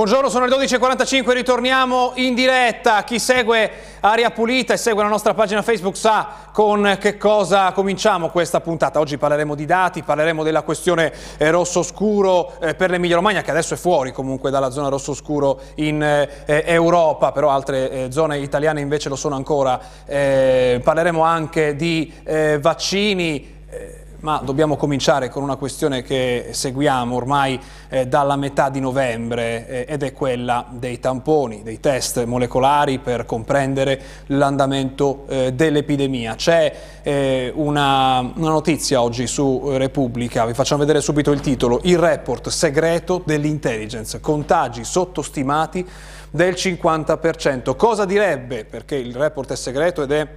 Buongiorno, sono le 12.45, ritorniamo in diretta. Chi segue Aria Pulita e segue la nostra pagina Facebook sa con che cosa cominciamo questa puntata. Oggi parleremo di dati, parleremo della questione eh, rosso scuro eh, per l'Emilia Romagna, che adesso è fuori comunque dalla zona rosso scuro in eh, Europa, però altre zone italiane invece lo sono ancora. Parleremo anche di vaccini ma dobbiamo cominciare con una questione che seguiamo ormai eh, dalla metà di novembre eh, ed è quella dei tamponi, dei test molecolari per comprendere l'andamento eh, dell'epidemia. C'è eh, una, una, notizia oggi su Repubblica, vi facciamo vedere subito il titolo, il report segreto dell'intelligence, contagi sottostimati del 50%. Cosa direbbe, perché il report è segreto ed è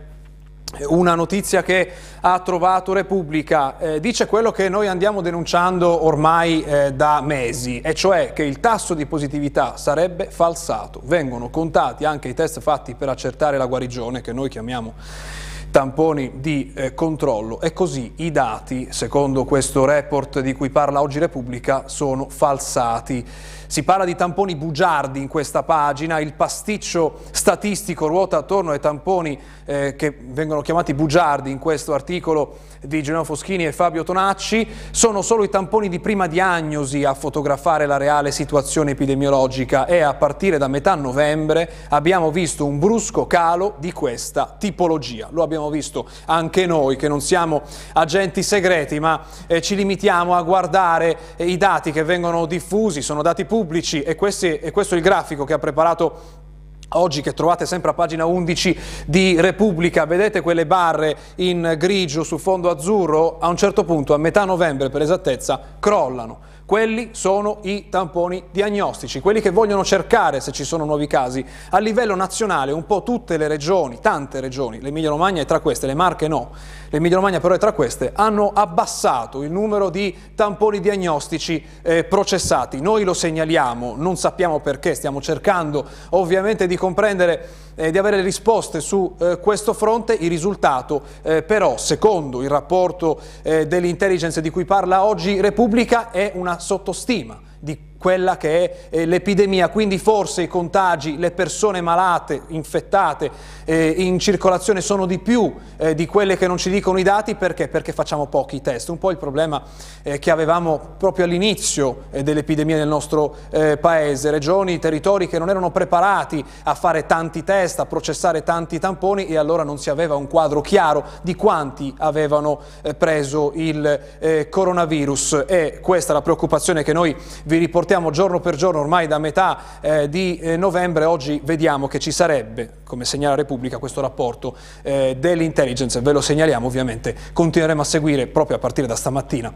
una notizia che ha trovato Repubblica eh, dice quello che noi andiamo denunciando ormai eh, da mesi, e cioè che il tasso di positività sarebbe falsato. Vengono contati anche i test fatti per accertare la guarigione, che noi chiamiamo tamponi di eh, controllo e così i dati, secondo questo report di cui parla oggi Repubblica, sono falsati. Si parla di tamponi bugiardi in questa pagina, il pasticcio statistico ruota attorno ai tamponi eh, che vengono chiamati bugiardi in questo articolo di Genova Foschini e Fabio Tonacci, sono solo i tamponi di prima diagnosi a fotografare la reale situazione epidemiologica e a partire da metà novembre abbiamo visto un brusco calo di questa tipologia. Lo abbiamo visto anche noi che non siamo agenti segreti ma eh, ci limitiamo a guardare eh, i dati che vengono diffusi, sono dati pubblici e, questi, e questo è il grafico che ha preparato Oggi che trovate sempre a pagina 11 di Repubblica, vedete quelle barre in grigio su fondo azzurro, a un certo punto, a metà novembre per esattezza, crollano. Quelli sono i tamponi diagnostici, quelli che vogliono cercare se ci sono nuovi casi. A livello nazionale un po' tutte le regioni, tante regioni, l'Emilia Romagna è tra queste, le Marche no, l'Emilia Romagna però è tra queste, hanno abbassato il numero di tamponi diagnostici eh, processati. Noi lo segnaliamo, non sappiamo perché, stiamo cercando ovviamente di comprendere eh, di avere risposte su eh, questo fronte. Il risultato eh, però, secondo il rapporto eh, dell'intelligence di cui parla oggi Repubblica, è una sottostima di quella che è eh, l'epidemia, quindi forse i contagi, le persone malate, infettate eh, in circolazione sono di più eh, di quelle che non ci dicono i dati. Perché? Perché facciamo pochi test, un po' il problema che avevamo proprio all'inizio dell'epidemia nel nostro paese, regioni, territori che non erano preparati a fare tanti test, a processare tanti tamponi e allora non si aveva un quadro chiaro di quanti avevano preso il coronavirus. E questa è la preoccupazione che noi vi riportiamo ripetiamo giorno per giorno ormai da metà eh, di eh, novembre, oggi vediamo che ci sarebbe, come segnala Repubblica, questo rapporto eh, dell'intelligence, ve lo segnaliamo ovviamente, continueremo a seguire proprio a partire da stamattina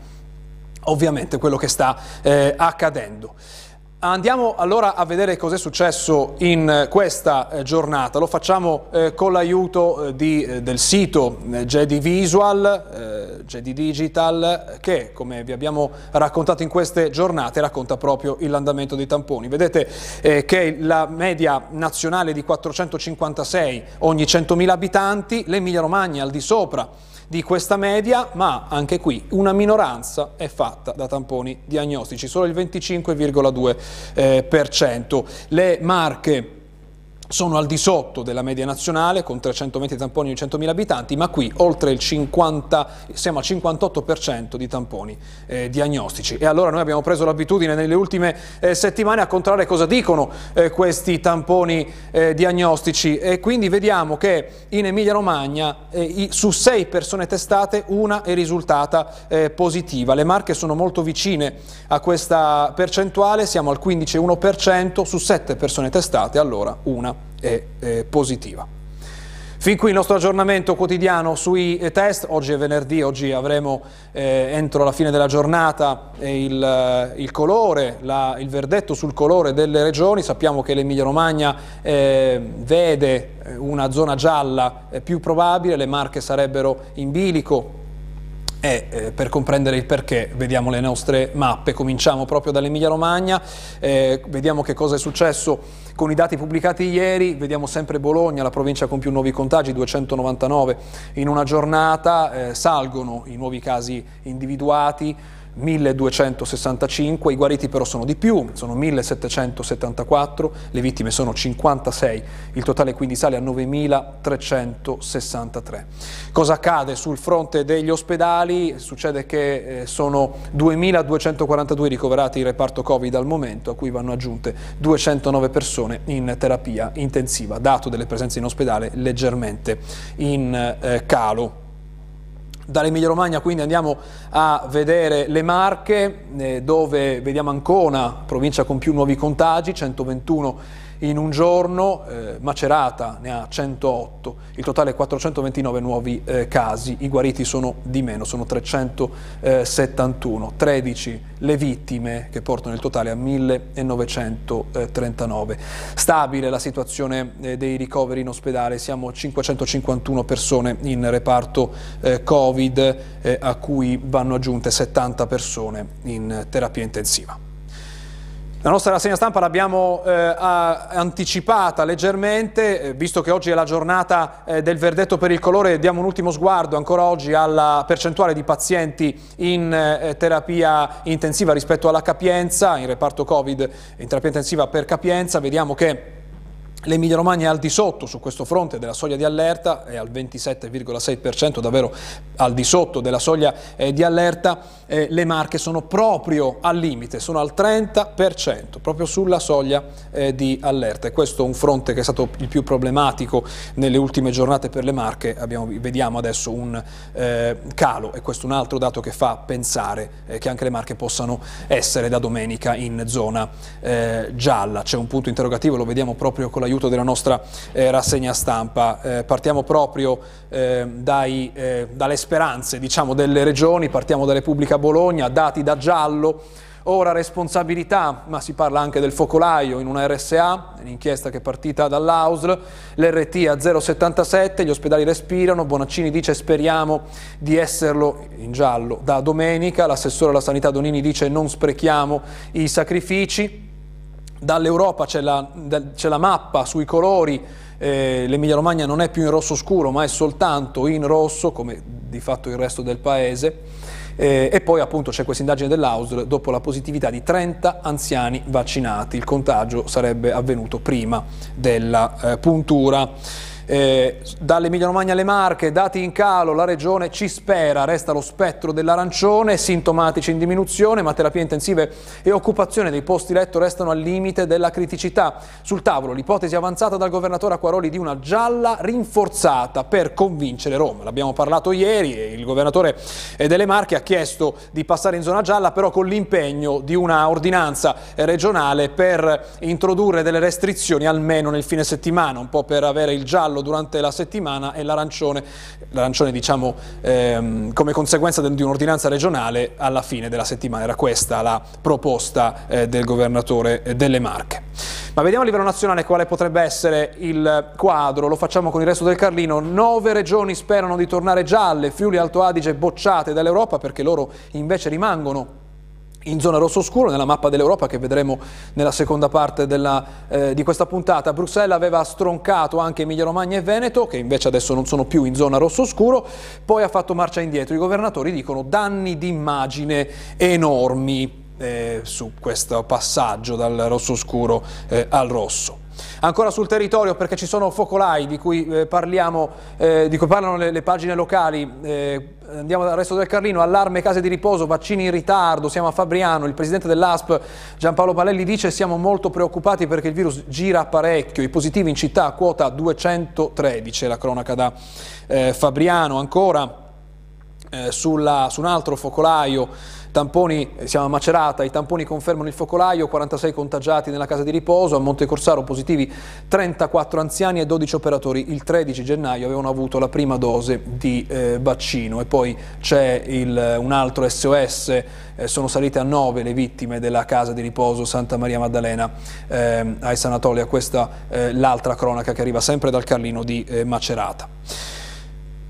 ovviamente quello che sta eh, accadendo. Andiamo allora a vedere cosa è successo in questa eh, giornata. Lo facciamo eh, con l'aiuto eh, eh del sito eh, Jedi Visual, eh, Jedi Digital, che come vi abbiamo raccontato in queste giornate racconta proprio l'andamento dei tamponi. Vedete che la media nazionale è di 456 ogni 100.000 abitanti, l'Emilia Romagna al di sopra di questa media, ma anche qui una minoranza è fatta da tamponi diagnostici, solo il 25,2%. Le Marche sono al di sotto della media nazionale con 320 tamponi ogni 100.000 abitanti, ma qui oltre il 50, siamo al 58% di tamponi eh, diagnostici. E allora noi abbiamo preso l'abitudine nelle ultime eh, settimane a controllare cosa dicono eh, questi tamponi eh, diagnostici e quindi vediamo che in Emilia Romagna eh, su 6 persone testate una è risultata eh, positiva. Le marche sono molto vicine a questa percentuale, siamo al 15,1% su 7 persone testate, allora una è, è positiva. Fin qui il nostro aggiornamento quotidiano sui test, oggi è venerdì, oggi avremo eh, entro la fine della giornata eh, il, eh, il, colore, la, il verdetto sul colore delle regioni, sappiamo che l'Emilia Romagna eh, vede eh, una zona gialla eh, più probabile, le Marche sarebbero in bilico, e eh, per comprendere il perché vediamo le nostre mappe, cominciamo proprio dall'Emilia Romagna, eh, vediamo che cosa è successo con i dati pubblicati ieri, vediamo sempre Bologna, la provincia con più nuovi contagi, 299 in una giornata, eh, salgono i nuovi casi individuati, 1265, i guariti però sono di più, sono 1774, le vittime sono 56, il totale quindi sale a 9363. Cosa accade sul fronte degli ospedali? Succede che eh, sono 2242 ricoverati in reparto Covid al momento, a cui vanno aggiunte 209 persone in terapia intensiva, dato delle presenze in ospedale leggermente in eh, calo. Dall'Emilia Romagna quindi andiamo a vedere le Marche eh, dove vediamo Ancona, provincia con più nuovi contagi, 121 in un giorno, eh, Macerata ne ha 108, il totale è 429 nuovi eh, casi, i guariti sono di meno, sono 371, 13 le vittime che portano il totale a 1939. Stabile la situazione eh, dei ricoveri in ospedale, siamo 551 persone in reparto eh, Covid eh, a cui vanno aggiunte 70 persone in terapia intensiva. La nostra rassegna stampa l'abbiamo eh, anticipata leggermente, eh, visto che oggi è la giornata eh, del verdetto per il colore, diamo un ultimo sguardo ancora oggi alla percentuale di pazienti in eh, terapia intensiva rispetto alla capienza, in reparto Covid in terapia intensiva per capienza, vediamo che L'Emilia Romagna è al di sotto su questo fronte della soglia di allerta, è al 27,6%, davvero al di sotto della soglia eh, di allerta, eh, le Marche sono proprio al limite, sono al 30%, proprio sulla soglia eh, di allerta. E questo è un fronte che è stato il più problematico nelle ultime giornate per le Marche, Abbiamo, vediamo adesso un eh, calo e questo è un altro dato che fa pensare eh, che anche le Marche possano essere da domenica in zona eh, gialla. C'è un punto interrogativo, lo vediamo proprio con la l'aiuto della nostra eh, rassegna stampa. Eh, partiamo proprio eh, eh, dalle speranze diciamo, delle regioni, partiamo da Repubblica Bologna, dati da giallo, ora responsabilità, ma si parla anche del focolaio in una RSA, un'inchiesta che è partita dall'AUSL, l'RT a 0,77, gli ospedali respirano, Bonaccini dice speriamo di esserlo in giallo da domenica, l'assessore alla sanità Donini dice non sprechiamo i sacrifici, Dall'Europa c'è la, la, mappa sui colori, eh, l'Emilia Romagna non è più in rosso scuro ma è soltanto in rosso come di fatto il resto del paese eh, e poi appunto c'è questa indagine dell'AUSL dopo la positività di 30 anziani vaccinati, il contagio sarebbe avvenuto prima della eh, puntura. Eh, Dall'Emilia Romagna alle Marche, dati in calo, la regione ci spera, resta lo spettro dell'arancione, sintomatici in diminuzione, ma terapie intensive e occupazione dei posti letto restano al limite della criticità. Sul tavolo l'ipotesi avanzata dal governatore Acquaroli di una gialla rinforzata per convincere Roma. L'abbiamo parlato ieri e il governatore delle Marche ha chiesto di passare in zona gialla, però con l'impegno di una ordinanza regionale per introdurre delle restrizioni almeno nel fine settimana, un po' per avere il giallo giallo durante la settimana e l'arancione, l'arancione diciamo ehm, come conseguenza di un'ordinanza regionale alla fine della settimana. Era questa la proposta eh, del governatore eh, delle Marche. Ma vediamo a livello nazionale quale potrebbe essere il quadro, lo facciamo con il resto del Carlino. Nove regioni sperano di tornare gialle, Friuli Alto Adige bocciate dall'Europa perché loro invece rimangono in zona rosso scuro nella mappa dell'Europa che vedremo nella seconda parte della, eh, di questa puntata. Bruxelles aveva stroncato anche Emilia Romagna e Veneto che invece adesso non sono più in zona rosso scuro, poi ha fatto marcia indietro. I governatori dicono danni d'immagine enormi eh, su questo passaggio dal rosso scuro eh, al rosso. Ancora sul territorio perché ci sono focolai di cui, eh, parliamo, eh, di cui parlano le, le pagine locali, eh, andiamo dal resto del Carlino, allarme case di riposo, vaccini in ritardo, siamo a Fabriano, il presidente dell'ASP Giampaolo Palelli dice siamo molto preoccupati perché il virus gira parecchio, i positivi in città quota 213, la cronaca da eh, Fabriano, ancora eh, sulla, su un altro focolaio Tamponi, siamo a Macerata, i tamponi confermano il focolaio, 46 contagiati nella casa di riposo, a Monte Corsaro positivi 34 anziani e 12 operatori. Il 13 gennaio avevano avuto la prima dose di eh, vaccino e poi c'è un altro SOS, eh, sono salite a 9 le vittime della casa di riposo Santa Maria Maddalena eh, ai Sanatolia, questa è l'altra cronaca che arriva sempre dal Carlino di eh, Macerata.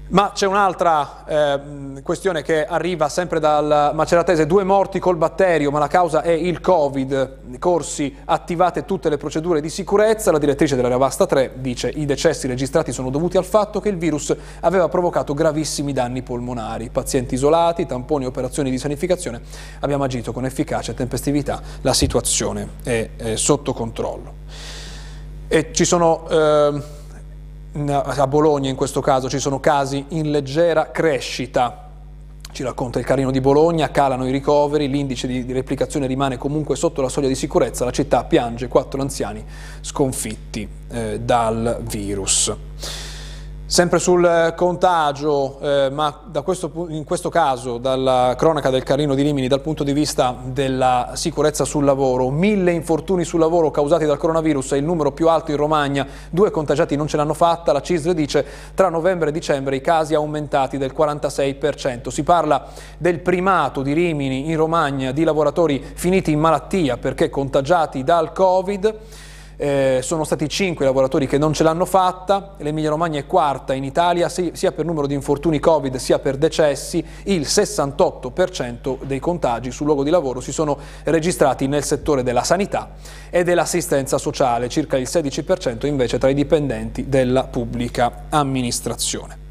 Ma c'è un'altra eh, questione che arriva sempre dal Maceratese, due morti col batterio, ma la causa è il Covid, corsi attivate tutte le procedure di sicurezza, la direttrice della Ravasta 3 dice i decessi registrati sono dovuti al fatto che il virus aveva provocato gravissimi danni polmonari, pazienti isolati, tamponi operazioni di sanificazione, abbiamo agito con efficacia e tempestività, la situazione è, è sotto controllo. E ci sono... Eh, a Bologna in questo caso ci sono casi in leggera crescita. Ci racconta il Carino di Bologna, calano i ricoveri, l'indice di, replicazione rimane comunque sotto la soglia di sicurezza, la città piange quattro anziani sconfitti eh, dal virus. Sempre sul contagio, eh, ma questo, in questo caso dalla cronaca del Carino di Rimini dal punto di vista della sicurezza sul lavoro, mille infortuni sul lavoro causati dal coronavirus è il numero più alto in Romagna, due contagiati non ce l'hanno fatta, la CISL dice tra novembre e dicembre i casi aumentati del 46%. Si parla del primato di Rimini in Romagna di lavoratori finiti in malattia perché contagiati dal Covid. Eh, sono stati 5 i lavoratori che non ce l'hanno fatta, l'Emilia Romagna è quarta in Italia sia per numero di infortuni Covid sia per decessi, il 68% dei contagi sul luogo di lavoro si sono registrati nel settore della sanità e dell'assistenza sociale, circa il 16% invece tra i dipendenti della pubblica amministrazione.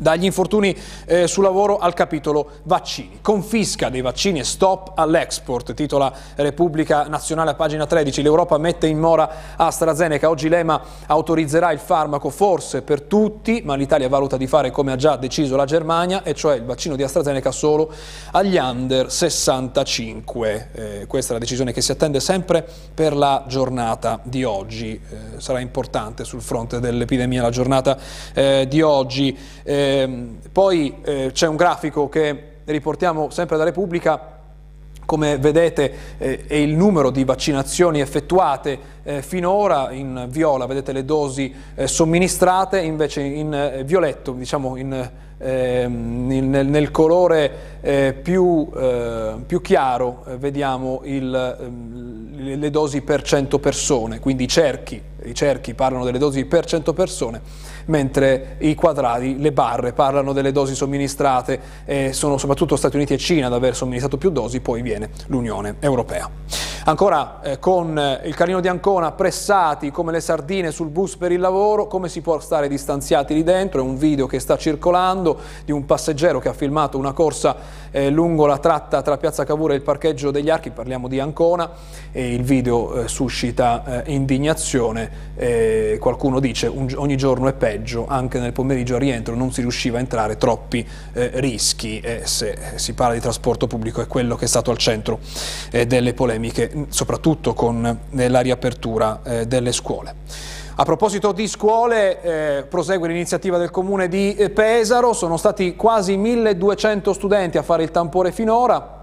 Dagli infortuni eh, sul lavoro al capitolo vaccini. Confisca dei vaccini e stop all'export, titola Repubblica Nazionale a pagina 13. L'Europa mette in mora AstraZeneca. Oggi l'EMA autorizzerà il farmaco forse per tutti, ma l'Italia valuta di fare come ha già deciso la Germania, e cioè il vaccino di AstraZeneca solo agli under 65. Eh, questa è la decisione che si attende sempre per la giornata di oggi. Eh, sarà importante sul fronte dell'epidemia la giornata eh, di oggi. Eh, eh, poi eh, c'è un grafico che riportiamo sempre da Repubblica. Come vedete eh, è il numero di vaccinazioni effettuate eh, finora, in viola vedete le dosi eh, somministrate, invece in eh, violetto, diciamo in, ehm, in, nel, nel, colore eh, più, eh, più, chiaro, vediamo il, ehm, le dosi per 100 persone, quindi cerchi, i cerchi parlano delle dosi per 100 persone mentre i quadrati, le barre, parlano delle dosi somministrate, eh, sono soprattutto Stati Uniti e Cina ad aver somministrato più dosi, poi viene l'Unione Europea. Ancora eh, con eh, il Carino di Ancona pressati come le sardine sul bus per il lavoro, come si può stare distanziati lì dentro? È un video che sta circolando di un passeggero che ha filmato una corsa eh, lungo la tratta tra Piazza Cavour e il parcheggio degli Archi, parliamo di Ancona, e il video eh, suscita eh, qualcuno dice un, ogni giorno è peggio, anche nel pomeriggio a rientro non si riusciva a entrare troppi eh, rischi e se si parla di trasporto pubblico è quello che è stato al centro delle polemiche soprattutto con eh, la riapertura eh, delle scuole. A proposito di scuole, eh, prosegue l'iniziativa del comune di eh, Pesaro, sono stati quasi 1200 studenti a fare il tampone finora,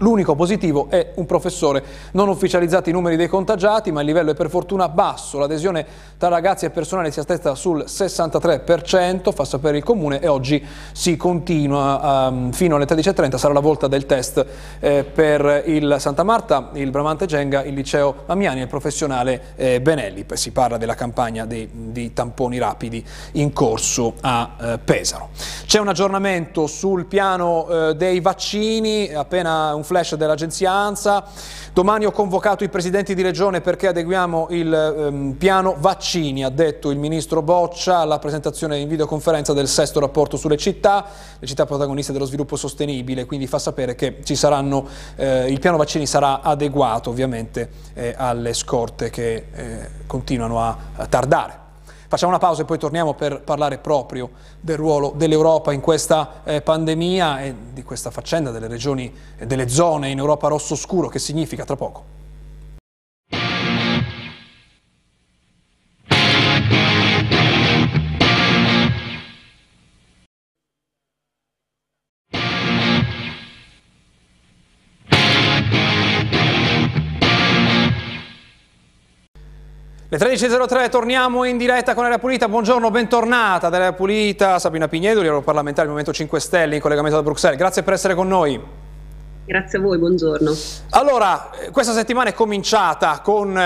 L'unico positivo è un professore. Non ufficializzati i numeri dei contagiati, ma il livello è per fortuna basso. L'adesione tra ragazzi e personale si attesta sul 63%, fa sapere il Comune, e oggi si continua um, fino alle 13.30. Sarà la volta del test eh, per il Santa Marta, il Bramante Genga, il liceo Mamiani e il professionale eh, Benelli. Si parla della campagna dei, di tamponi rapidi in corso a eh, Pesaro. C'è un aggiornamento sul piano eh, dei vaccini, appena un flash dell'agenzia ANSA. Domani ho convocato i presidenti di regione perché adeguiamo il ehm, piano vaccini, ha detto il ministro Boccia alla presentazione in videoconferenza del sesto rapporto sulle città, le città protagoniste dello sviluppo sostenibile, quindi fa sapere che saranno, eh, il piano vaccini sarà adeguato ovviamente eh, alle scorte che eh, continuano a, a tardare. Facciamo una pausa e poi torniamo per parlare proprio del ruolo dell'Europa in questa eh, pandemia e di questa faccenda delle regioni e delle zone in Europa rosso scuro che significa tra poco. Le 13.03 torniamo in diretta con Area Pulita, buongiorno, bentornata ad Area Pulita, Sabina Pignedoli, europarlamentare del Movimento 5 Stelle in collegamento da Bruxelles, grazie per essere con noi. Grazie a voi, buongiorno. Allora, questa settimana è cominciata con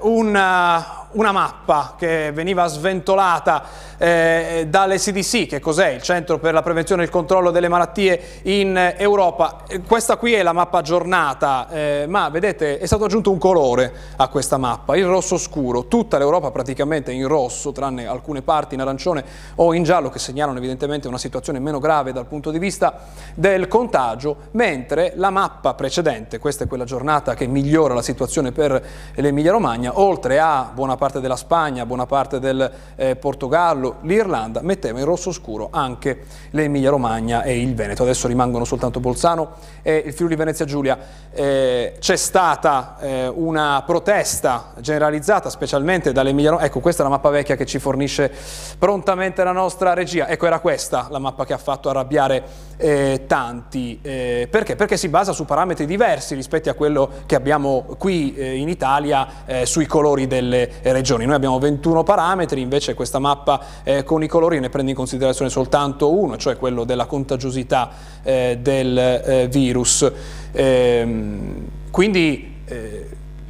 una, una mappa che veniva sventolata eh, dalle CDC, che cos'è? Il Centro per la Prevenzione e il Controllo delle Malattie in Europa. Questa qui è la mappa aggiornata, eh, ma vedete è stato aggiunto un colore a questa mappa, il rosso scuro. Tutta l'Europa praticamente in rosso, tranne alcune parti in arancione o in giallo che segnalano evidentemente una situazione meno grave dal punto di vista del contagio, mentre la mappa precedente, questa è quella giornata che migliora la situazione per l'Emilia Romagna, oltre a buona parte della Spagna, buona parte del eh, Portogallo, l'Irlanda, metteva in rosso scuro anche l'Emilia Romagna e il Veneto. Adesso rimangono soltanto Bolzano e il Friuli Venezia Giulia. Eh, c'è stata eh, una protesta generalizzata, specialmente dall'Emilia Romagna. Ecco, questa è la mappa vecchia che ci fornisce prontamente la nostra regia. Ecco, era questa la mappa che ha fatto arrabbiare eh, tanti. Eh, perché? Perché si basa su parametri diversi rispetto a quello che abbiamo qui eh, in Italia eh, sui colori delle regioni. Noi abbiamo 21 parametri, invece questa mappa eh, con i colori ne prende in considerazione soltanto uno, cioè quello della contagiosità eh, del virus. Ehm, quindi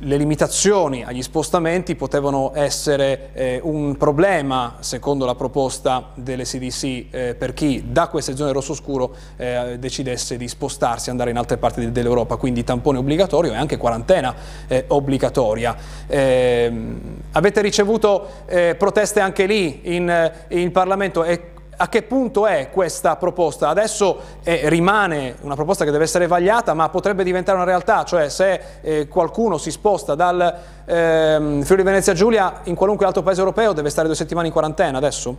le limitazioni agli spostamenti potevano essere eh, un problema, secondo la proposta delle CDC, eh, per chi da queste zone rosso scuro eh, decidesse di spostarsi, andare in altre parti dell'Europa, quindi tampone obbligatorio e anche quarantena eh, obbligatoria. Ehm, avete ricevuto eh, proteste anche lì in, in Parlamento e a che punto è questa proposta? Adesso eh, rimane una proposta che deve essere vagliata, ma potrebbe diventare una realtà, cioè se eh, qualcuno si sposta dal eh, Friuli Venezia Giulia in qualunque altro paese europeo deve stare due settimane in quarantena adesso?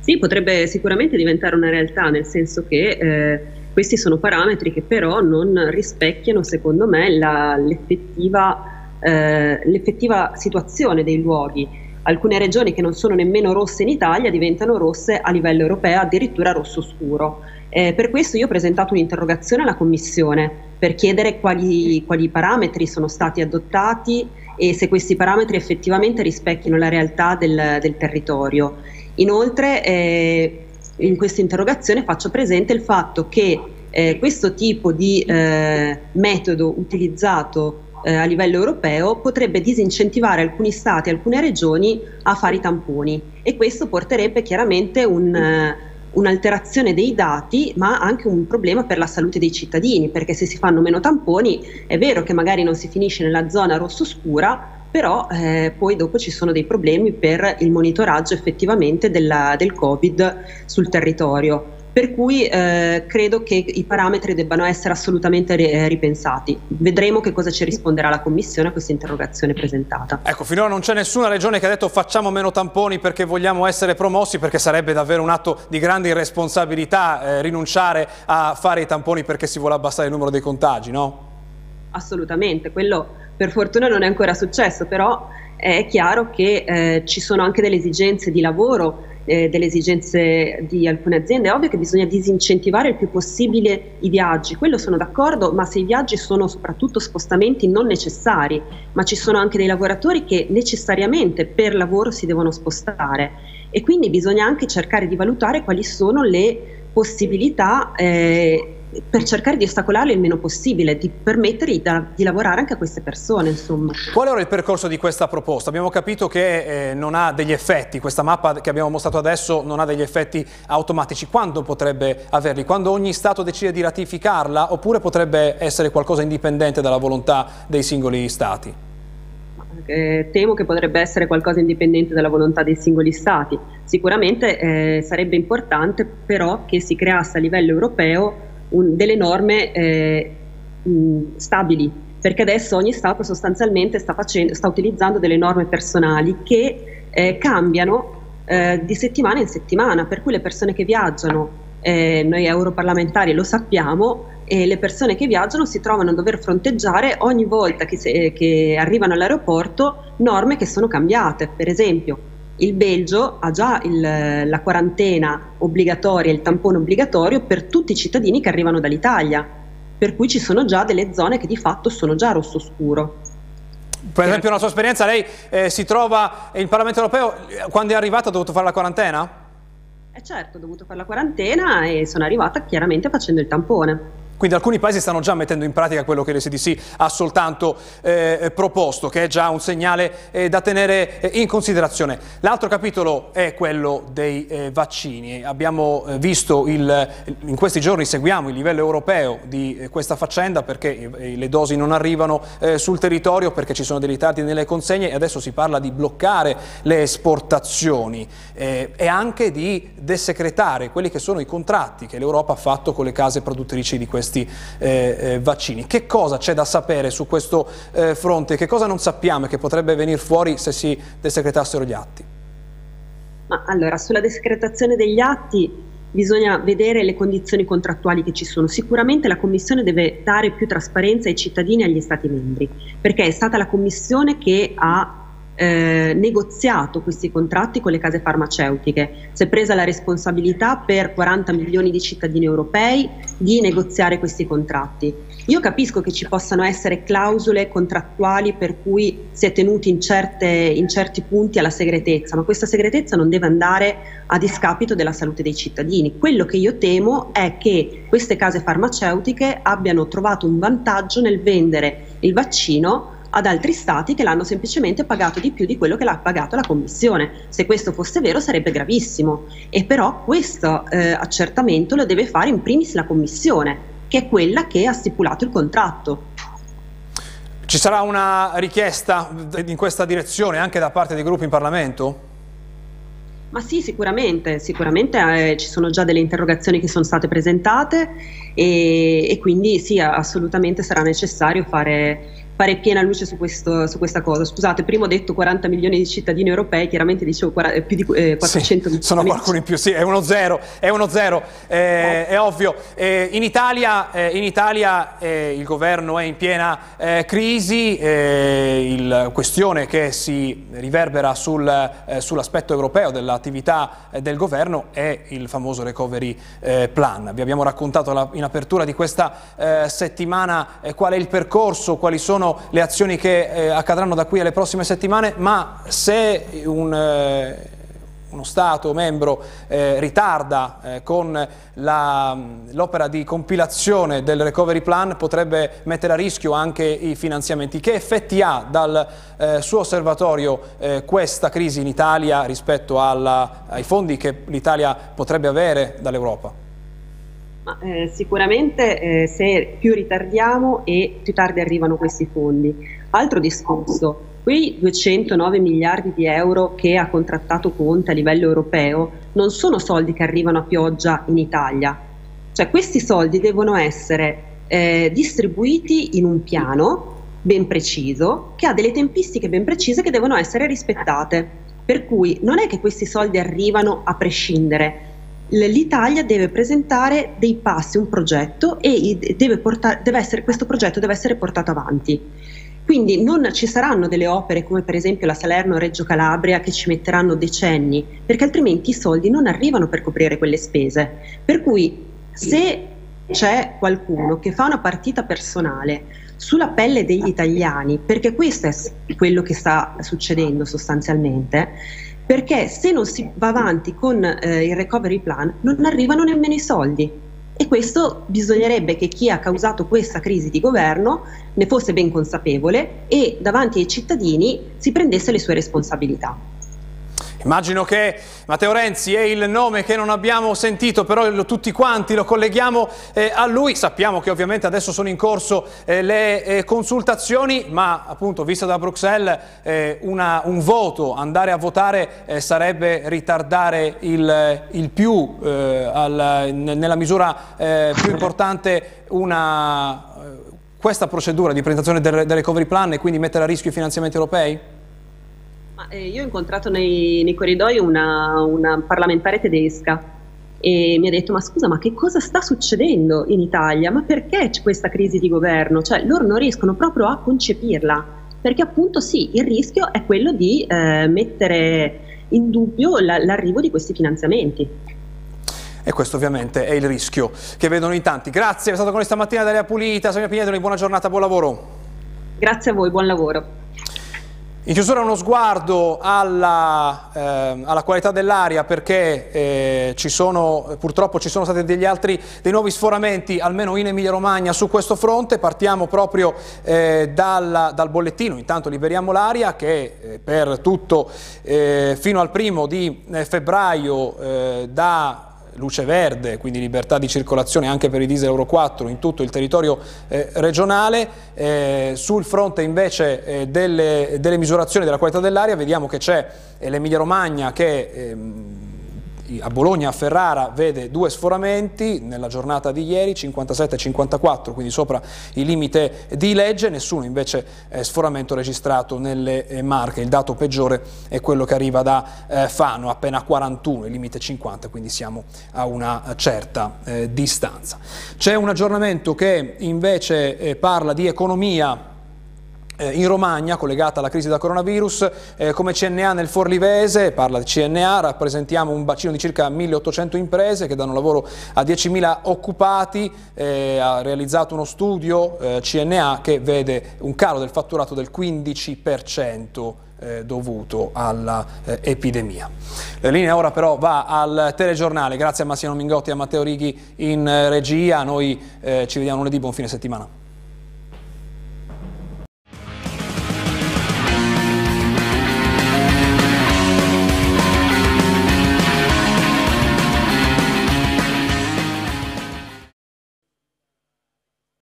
Sì, potrebbe sicuramente diventare una realtà, nel senso che eh, questi sono parametri che però non rispecchiano, secondo me, l'effettiva, eh, l'effettiva situazione dei luoghi alcune regioni che non sono nemmeno rosse in Italia diventano rosse a livello europeo, addirittura rosso scuro. Eh, per questo io ho presentato un'interrogazione alla Commissione per chiedere quali, quali, parametri sono stati adottati e se questi parametri effettivamente rispecchiano la realtà del, del territorio. Inoltre eh, in questa interrogazione faccio presente il fatto che eh, questo tipo di eh, metodo utilizzato eh, a livello europeo potrebbe disincentivare alcuni stati, alcune regioni a fare i tamponi. E questo porterebbe chiaramente un, eh, un'alterazione dei dati ma anche un problema per la salute dei cittadini perché se si fanno meno tamponi è vero che magari non si finisce nella zona rosso scura però eh, poi dopo ci sono dei problemi per il monitoraggio effettivamente della, del Covid sul territorio per cui eh, credo che i parametri debbano essere assolutamente eh, ripensati. Vedremo che cosa ci risponderà la Commissione a questa interrogazione presentata. Ecco, finora non c'è nessuna regione che ha detto facciamo meno tamponi perché vogliamo essere promossi, perché sarebbe davvero un atto di grande irresponsabilità eh, rinunciare a fare i tamponi perché si vuole abbassare il numero dei contagi, no? Assolutamente, quello per fortuna non è ancora successo, però è chiaro che eh, ci sono anche delle esigenze di lavoro eh, delle esigenze di alcune aziende, è ovvio che bisogna disincentivare il più possibile i viaggi, quello sono d'accordo, ma se i viaggi sono soprattutto spostamenti non necessari, ma ci sono anche dei lavoratori che necessariamente per lavoro si devono spostare. E quindi bisogna anche cercare di valutare quali sono le possibilità eh, per cercare di ostacolarle il meno possibile, di permettere da, di lavorare anche a queste persone. Insomma. Qual è ora il percorso di questa proposta? Abbiamo capito che eh, non ha degli effetti, questa mappa che abbiamo mostrato adesso non ha degli effetti automatici. Quando potrebbe averli? Quando ogni Stato decide di ratificarla oppure potrebbe essere qualcosa indipendente dalla volontà dei singoli Stati? Eh, temo che potrebbe essere qualcosa indipendente dalla volontà dei singoli Stati. Sicuramente eh, sarebbe importante però che si creasse a livello europeo un, delle norme eh, mh, stabili, perché adesso ogni Stato sostanzialmente sta, facendo, sta utilizzando delle norme personali che eh, cambiano eh, di settimana in settimana, per cui le persone che viaggiano, eh, noi europarlamentari lo sappiamo, e le persone che viaggiano si trovano a dover fronteggiare ogni volta che, se, che arrivano all'aeroporto norme che sono cambiate, per esempio il Belgio ha già il, la quarantena obbligatoria, il tampone obbligatorio per tutti i cittadini che arrivano dall'Italia, per cui ci sono già delle zone che di fatto sono già rosso scuro. Per esempio, una sua esperienza, lei eh, si trova in Parlamento europeo, quando è arrivata ha dovuto fare la quarantena? Eh certo, ho dovuto fare la quarantena e sono arrivata chiaramente facendo il tampone. Quindi alcuni paesi stanno già mettendo in pratica quello che l'SDC ha soltanto eh, proposto, che è già un segnale eh, da tenere eh, in considerazione. L'altro capitolo è quello dei eh, vaccini. Abbiamo eh, visto il, in questi giorni seguiamo il livello europeo di eh, questa faccenda perché le dosi non arrivano sul territorio perché ci sono dei ritardi nelle consegne e adesso si parla di bloccare le esportazioni e anche di desecretare quelli che sono i contratti che l'Europa ha fatto con le case produttrici di questi questi eh, eh, vaccini. Che cosa c'è da sapere su questo eh, fronte? Che cosa non sappiamo e che potrebbe venire fuori se si desecretassero gli atti? Ma allora, sulla desecretazione degli atti bisogna vedere le condizioni contrattuali che ci sono. Sicuramente la Commissione deve dare più trasparenza ai cittadini e agli Stati membri, perché è stata la Commissione che ha eh, negoziato questi contratti con le case farmaceutiche, si è presa la responsabilità per 40 milioni di cittadini europei di negoziare questi contratti. Io capisco che ci possano essere clausole contrattuali per cui si è tenuti in, certe, in certi punti alla segretezza, ma questa segretezza non deve andare a discapito della salute dei cittadini. Quello che io temo è che queste case farmaceutiche abbiano trovato un vantaggio nel vendere il vaccino ad altri stati che l'hanno semplicemente pagato di più di quello che l'ha pagato la Commissione. Se questo fosse vero sarebbe gravissimo e però questo eh, accertamento lo deve fare in primis la Commissione, che è quella che ha stipulato il contratto. Ci sarà una richiesta in questa direzione anche da parte dei gruppi in Parlamento? Ma sì, sicuramente, sicuramente eh, ci sono già delle interrogazioni che sono state presentate e, e quindi sì, assolutamente sarà necessario fare fare piena luce su, questo, su, questa cosa. Scusate, prima ho detto 40 milioni di cittadini europei, chiaramente dicevo 40, più di eh, 400 sì, milioni. Sono qualcuno in più, sì, è uno zero, è uno zero, eh, è ovvio. Eh, in Italia, eh, in Italia eh, il governo è in piena eh, crisi, la questione che si riverbera sul, sull'aspetto europeo dell'attività del governo è il famoso recovery plan. Vi abbiamo raccontato la, in apertura di questa settimana qual è il percorso, quali sono sono le azioni che eh, accadranno da qui alle prossime settimane, ma se un, eh, uno Stato membro eh, ritarda eh, con l'opera di compilazione del recovery plan potrebbe mettere a rischio anche i finanziamenti. Che effetti ha dal eh, suo osservatorio eh, questa crisi in Italia rispetto alla, ai fondi che l'Italia potrebbe avere dall'Europa? Ma, eh, sicuramente eh, se più ritardiamo e più tardi arrivano questi fondi. Altro discorso, quei 209 miliardi di euro che ha contrattato Conte a livello europeo non sono soldi che arrivano a pioggia in Italia, cioè questi soldi devono essere eh, distribuiti in un piano ben preciso che ha delle tempistiche ben precise che devono essere rispettate. Per cui non è che questi soldi arrivano a prescindere, l'Italia deve presentare dei passi, un progetto e deve portare, deve essere, questo progetto deve essere portato avanti. Quindi non ci saranno delle opere come per esempio la Salerno-Reggio Calabria che ci metteranno decenni, perché altrimenti i soldi non arrivano per coprire quelle spese. Per cui se c'è qualcuno che fa una partita personale sulla pelle degli italiani, perché questo è quello che sta succedendo sostanzialmente, perché se non si va avanti con eh, il recovery plan non arrivano nemmeno i soldi. E questo bisognerebbe che chi ha causato questa crisi di governo ne fosse ben consapevole e davanti ai cittadini si prendesse le sue responsabilità. Immagino che Matteo Renzi è il nome che non abbiamo sentito, però tutti quanti lo colleghiamo eh, a lui. Sappiamo che ovviamente adesso sono in corso eh, le eh, consultazioni, ma appunto visto da Bruxelles eh, una, un voto, andare a votare eh, sarebbe ritardare il, il più, eh, al, nella misura più importante, una, questa procedura di presentazione del, del recovery plan e quindi mettere a rischio i finanziamenti europei? Ma, eh, io ho incontrato nei, nei corridoi una, una, parlamentare tedesca e mi ha detto ma scusa ma che cosa sta succedendo in Italia? Ma perché c'è questa crisi di governo? Cioè loro non riescono proprio a concepirla perché appunto sì, il rischio è quello di eh, mettere in dubbio l'arrivo di questi finanziamenti. E questo ovviamente è il rischio che vedono in tanti. Grazie, è stato con noi stamattina Daria Pulita, Samia Pignedoli, buona giornata, buon lavoro. Grazie a voi, buon lavoro. In chiusura uno sguardo alla, eh, alla qualità dell'aria perché eh, ci sono, purtroppo ci sono stati degli altri, dei nuovi sforamenti, almeno in Emilia Romagna su questo fronte. Partiamo proprio eh, dal, dal, bollettino, intanto liberiamo l'aria che eh, per tutto eh, fino al primo di eh, febbraio da luce verde, quindi libertà di circolazione anche per i diesel Euro 4 in tutto il territorio eh, regionale. Eh, sul fronte invece eh, delle, delle, misurazioni della qualità dell'aria vediamo che c'è l'Emilia Romagna che ehm, a Bologna a Ferrara vede due sforamenti nella giornata di ieri, 57 e 54, quindi sopra il limite di legge, nessuno invece sforamento registrato nelle eh, Marche. Il dato peggiore è quello che arriva da eh, Fano, appena 41, il limite 50, quindi siamo a una certa eh, distanza. C'è un aggiornamento che invece parla di economia in Romagna, collegata alla crisi da coronavirus, eh, come CNA nel Forlivese, parla di CNA, rappresentiamo un bacino di circa 1800 imprese che danno lavoro a 10.000 occupati, eh, ha realizzato uno studio eh, CNA che vede un calo del fatturato del 15% eh, dovuto all'epidemia. La linea ora però va al telegiornale, grazie a Massimo Mingotti e a Matteo Righi in regia, noi ci vediamo lunedì, buon fine settimana.